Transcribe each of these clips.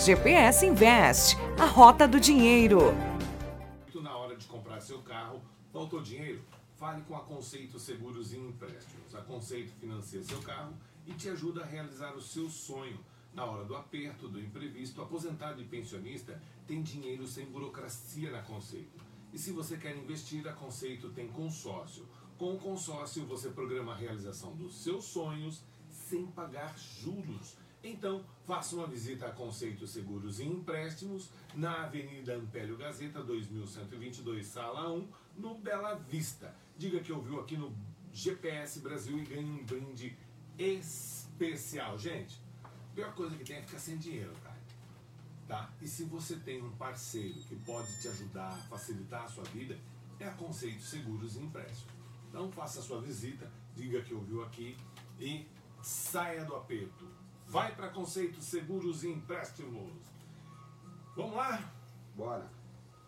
GPS Invest, a rota do dinheiro. Na hora de comprar seu carro, faltou dinheiro? Fale com a Conceito Seguros e Empréstimos. A Conceito financia seu carro e te ajuda a realizar o seu sonho. Na hora do aperto, do imprevisto, aposentado e pensionista tem dinheiro sem burocracia na Conceito. E se você quer investir, a Conceito tem consórcio. Com o consórcio, você programa a realização dos seus sonhos sem pagar juros. Então, faça uma visita a Conceito Seguros e Empréstimos na Avenida Ampélio Gazeta, 2122, Sala 1, no Bela Vista. Diga que ouviu aqui no GPS Brasil e ganhe um brinde especial. Gente, a pior coisa que tem é ficar sem dinheiro, cara. Tá? E se você tem um parceiro que pode te ajudar, facilitar a sua vida, é a Conceito Seguros e Empréstimos. Então faça a sua visita, diga que ouviu aqui e saia do aperto. Vai para Conceito Seguros e Empréstimos. Vamos lá? Bora.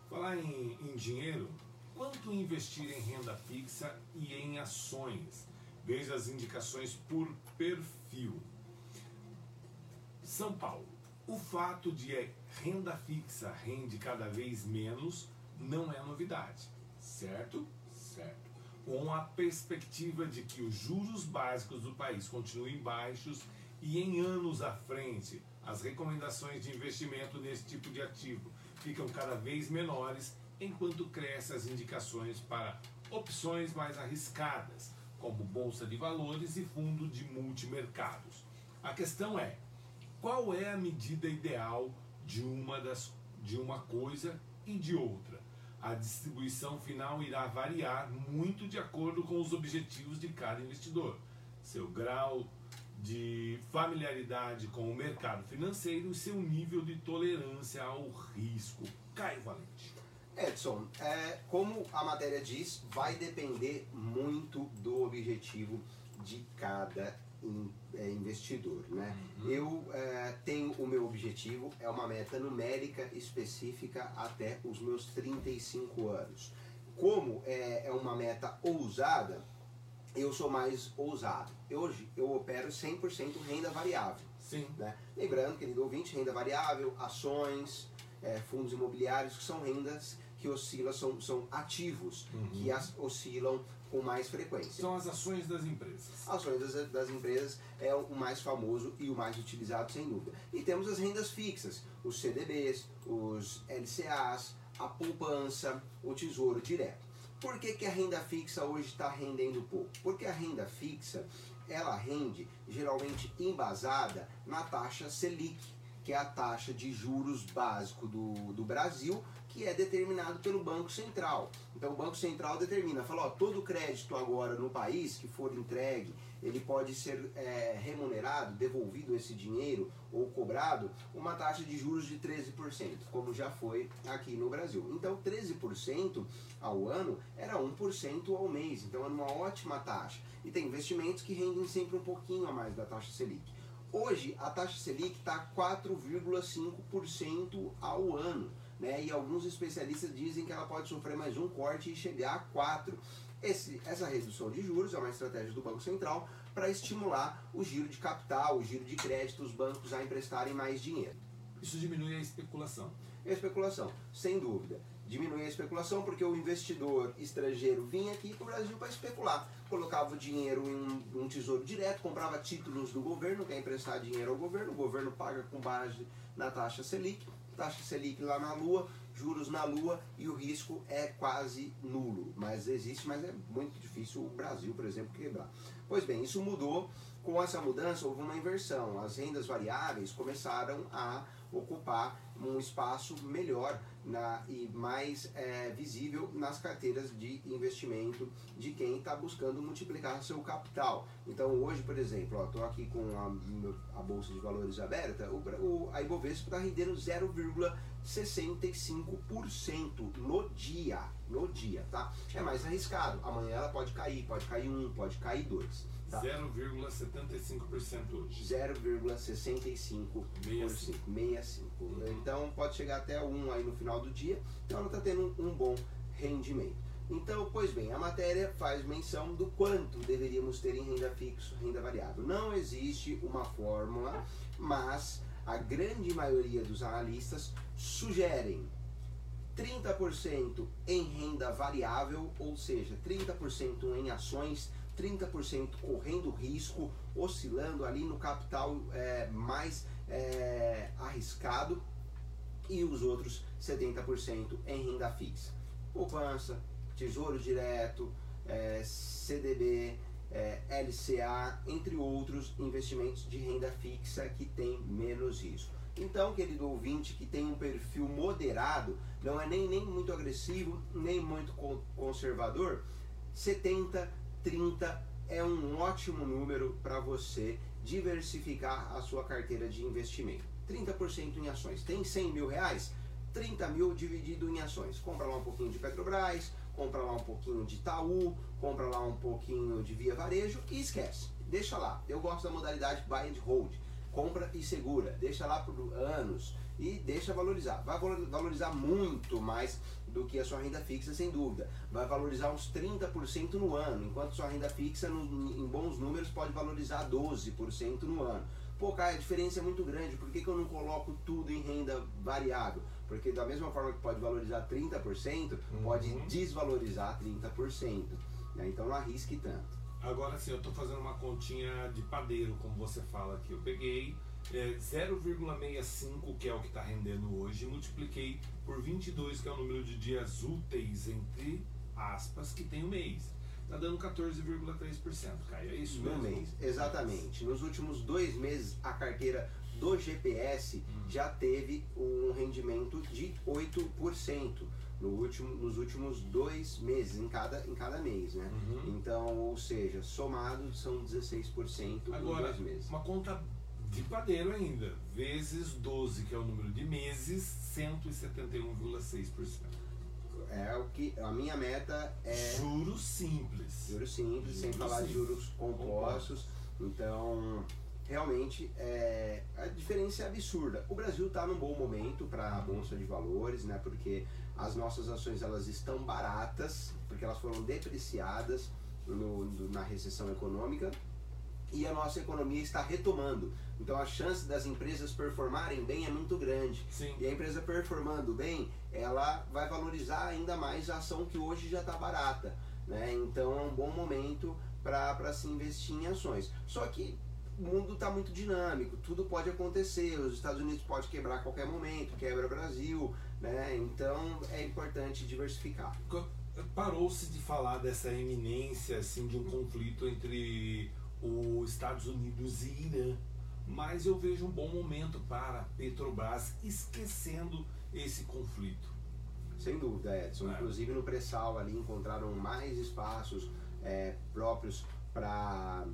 Falar em, em dinheiro, quanto investir em renda fixa e em ações? Veja as indicações por perfil. São Paulo. O fato de renda fixa rende cada vez menos não é novidade, certo? Certo. Com a perspectiva de que os juros básicos do país continuem baixos e em anos à frente as recomendações de investimento nesse tipo de ativo ficam cada vez menores, enquanto crescem as indicações para opções mais arriscadas, como bolsa de valores e fundo de multimercados. A questão é: qual é a medida ideal de uma das de uma coisa e de outra? A distribuição final irá variar muito de acordo com os objetivos de cada investidor, seu grau de familiaridade com o mercado financeiro e seu nível de tolerância ao risco. Caio Valente. Edson, é, como a matéria diz, vai depender muito do objetivo de cada é, investidor. Né? Uhum. Eu é, tenho o meu objetivo, é uma meta numérica específica até os meus 35 anos. Como é, é uma meta ousada, eu sou mais ousado. Hoje eu opero 100% renda variável. Sim. Né? Lembrando, querido ouvinte, renda variável, ações, é, fundos imobiliários, que são rendas que oscilam, são, são ativos uhum. que as, oscilam com mais frequência. São as ações das empresas. Ações das, das empresas é o mais famoso e o mais utilizado, sem dúvida. E temos as rendas fixas, os CDBs, os LCAs, a poupança, o tesouro direto. Por que, que a renda fixa hoje está rendendo pouco? Porque a renda fixa ela rende geralmente embasada na taxa Selic, que é a taxa de juros básico do, do Brasil, que é determinado pelo Banco Central. Então o Banco Central determina, fala, ó, todo crédito agora no país que for entregue ele pode ser é, remunerado, devolvido esse dinheiro ou cobrado uma taxa de juros de 13%, como já foi aqui no Brasil. Então, 13% ao ano era 1% ao mês, então era uma ótima taxa. E tem investimentos que rendem sempre um pouquinho a mais da taxa Selic. Hoje, a taxa Selic está 4,5% ao ano. Né? E alguns especialistas dizem que ela pode sofrer mais um corte e chegar a 4%. Esse, essa redução de juros é uma estratégia do Banco Central para estimular o giro de capital, o giro de crédito, os bancos a emprestarem mais dinheiro. Isso diminui a especulação. A especulação, sem dúvida. Diminui a especulação porque o investidor estrangeiro vinha aqui para o Brasil para especular. Colocava o dinheiro em um, tesouro direto, comprava títulos do governo, quer emprestar dinheiro ao governo, o governo paga com base na taxa Selic, taxa Selic lá na lua, juros na lua e o risco é quase nulo. Mas existe, mas é muito difícil o Brasil, por exemplo, quebrar. Pois bem, isso mudou. Com essa mudança houve uma inversão. As rendas variáveis começaram a ocupar um espaço melhor na, e mais é, visível nas carteiras de investimento de quem está buscando multiplicar seu capital. Então hoje, por exemplo, estou aqui com a, a, Bolsa de Valores aberta, o, o, a Ibovespa está rendendo 0,65% no dia. No dia, tá? É mais arriscado. Amanhã ela pode cair, pode cair um, pode cair dois. Tá. 0,75% hoje. 0,65%. 65. 65. Uhum. Então pode chegar até 1 aí no final do dia. Então ela está tendo um, um bom rendimento. Então, pois bem, a matéria faz menção do quanto deveríamos ter em renda fixa, renda variável. Não existe uma fórmula, mas a grande maioria dos analistas sugerem 30% em renda variável, ou seja, 30% em ações, 30% correndo risco, oscilando ali no capital é, mais é, arriscado e os outros 70% em renda fixa. Poupança, tesouro direto, é, CDB, é, LCA, entre outros investimentos de renda fixa que tem menos risco. Então, querido ouvinte que tem um perfil moderado, não é nem, nem muito agressivo, nem muito conservador, 70, 30 é um ótimo número para você diversificar a sua carteira de investimento. 30% em ações. Tem 100 mil reais? 30 mil dividido em ações. Compra lá um pouquinho de Petrobras, compra lá um pouquinho de Itaú, compra lá um pouquinho de Via Varejo e esquece. Deixa lá. Eu gosto da modalidade buy and hold. Compra e segura. Deixa lá por anos e deixa valorizar. Vai valorizar muito mais do que a sua renda fixa, sem dúvida. Vai valorizar uns 30% no ano, enquanto sua renda fixa, em bons números, pode valorizar 12% no ano. Pô, cara, a diferença é muito grande, por que, que eu não coloco tudo em renda variável? Porque da mesma forma que pode valorizar 30%, uhum. pode desvalorizar 30%. Né? Então não arrisque tanto. Agora sim, eu estou fazendo uma continha de padeiro, como você fala aqui. Eu peguei é, 0,65, que é o que está rendendo hoje, e multipliquei por 22, que é o número de dias úteis, entre aspas, que tem o mês. Está dando 14,3%, Caio. É isso mesmo? No mês, exatamente. Nos últimos dois meses, a carteira do GPS hum. já teve um rendimento de 8% no último, nos últimos dois meses, em cada, em cada mês, né? Uhum. Então, ou seja, somado são 16% Agora, em dois meses. Uma conta de padeiro ainda, vezes 12, que é o número de meses, 171,6%. É o que a minha meta é juros simples. Juros simples, juros sem falar simples. de juros compostos. Então, realmente é, a diferença é absurda. O Brasil está num bom momento para a bolsa de valores, né? Porque as nossas ações elas estão baratas, porque elas foram depreciadas no, no, na recessão econômica e a nossa economia está retomando. Então a chance das empresas performarem bem é muito grande. Sim. E a empresa performando bem, ela vai valorizar ainda mais a ação que hoje já está barata. Né? Então é um bom momento para se investir em ações. Só que o mundo está muito dinâmico, tudo pode acontecer, os Estados Unidos pode quebrar a qualquer momento, quebra o Brasil, né? Então é importante diversificar. Parou-se de falar dessa eminência assim de um conflito entre os Estados Unidos e Irã, mas eu vejo um bom momento para Petrobras esquecendo esse conflito. Sem dúvida, Edson. É. Inclusive no pré-sal ali encontraram mais espaços é, próprios para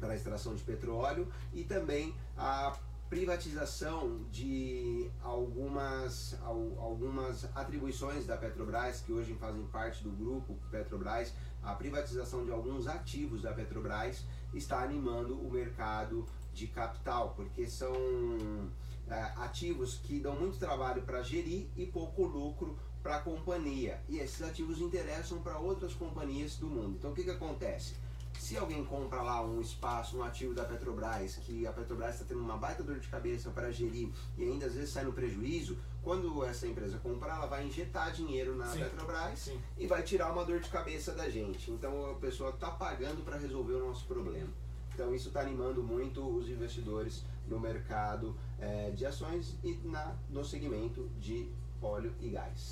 para a extração de petróleo e também a privatização de algumas, algumas atribuições da Petrobras, que hoje fazem parte do grupo Petrobras, a privatização de alguns ativos da Petrobras está animando o mercado de capital, porque são é, ativos que dão muito trabalho para gerir e pouco lucro para a companhia. E esses ativos interessam para outras companhias do mundo. Então o que, que acontece? Se alguém compra lá um espaço, um ativo da Petrobras, que a Petrobras está tendo uma baita dor de cabeça para gerir e ainda às vezes sai no prejuízo, quando essa empresa comprar, ela vai injetar dinheiro na sim, Petrobras sim. e vai tirar uma dor de cabeça da gente. Então a pessoa está pagando para resolver o nosso problema. Então isso está animando muito os investidores no mercado é, de ações e na, no segmento de óleo e gás.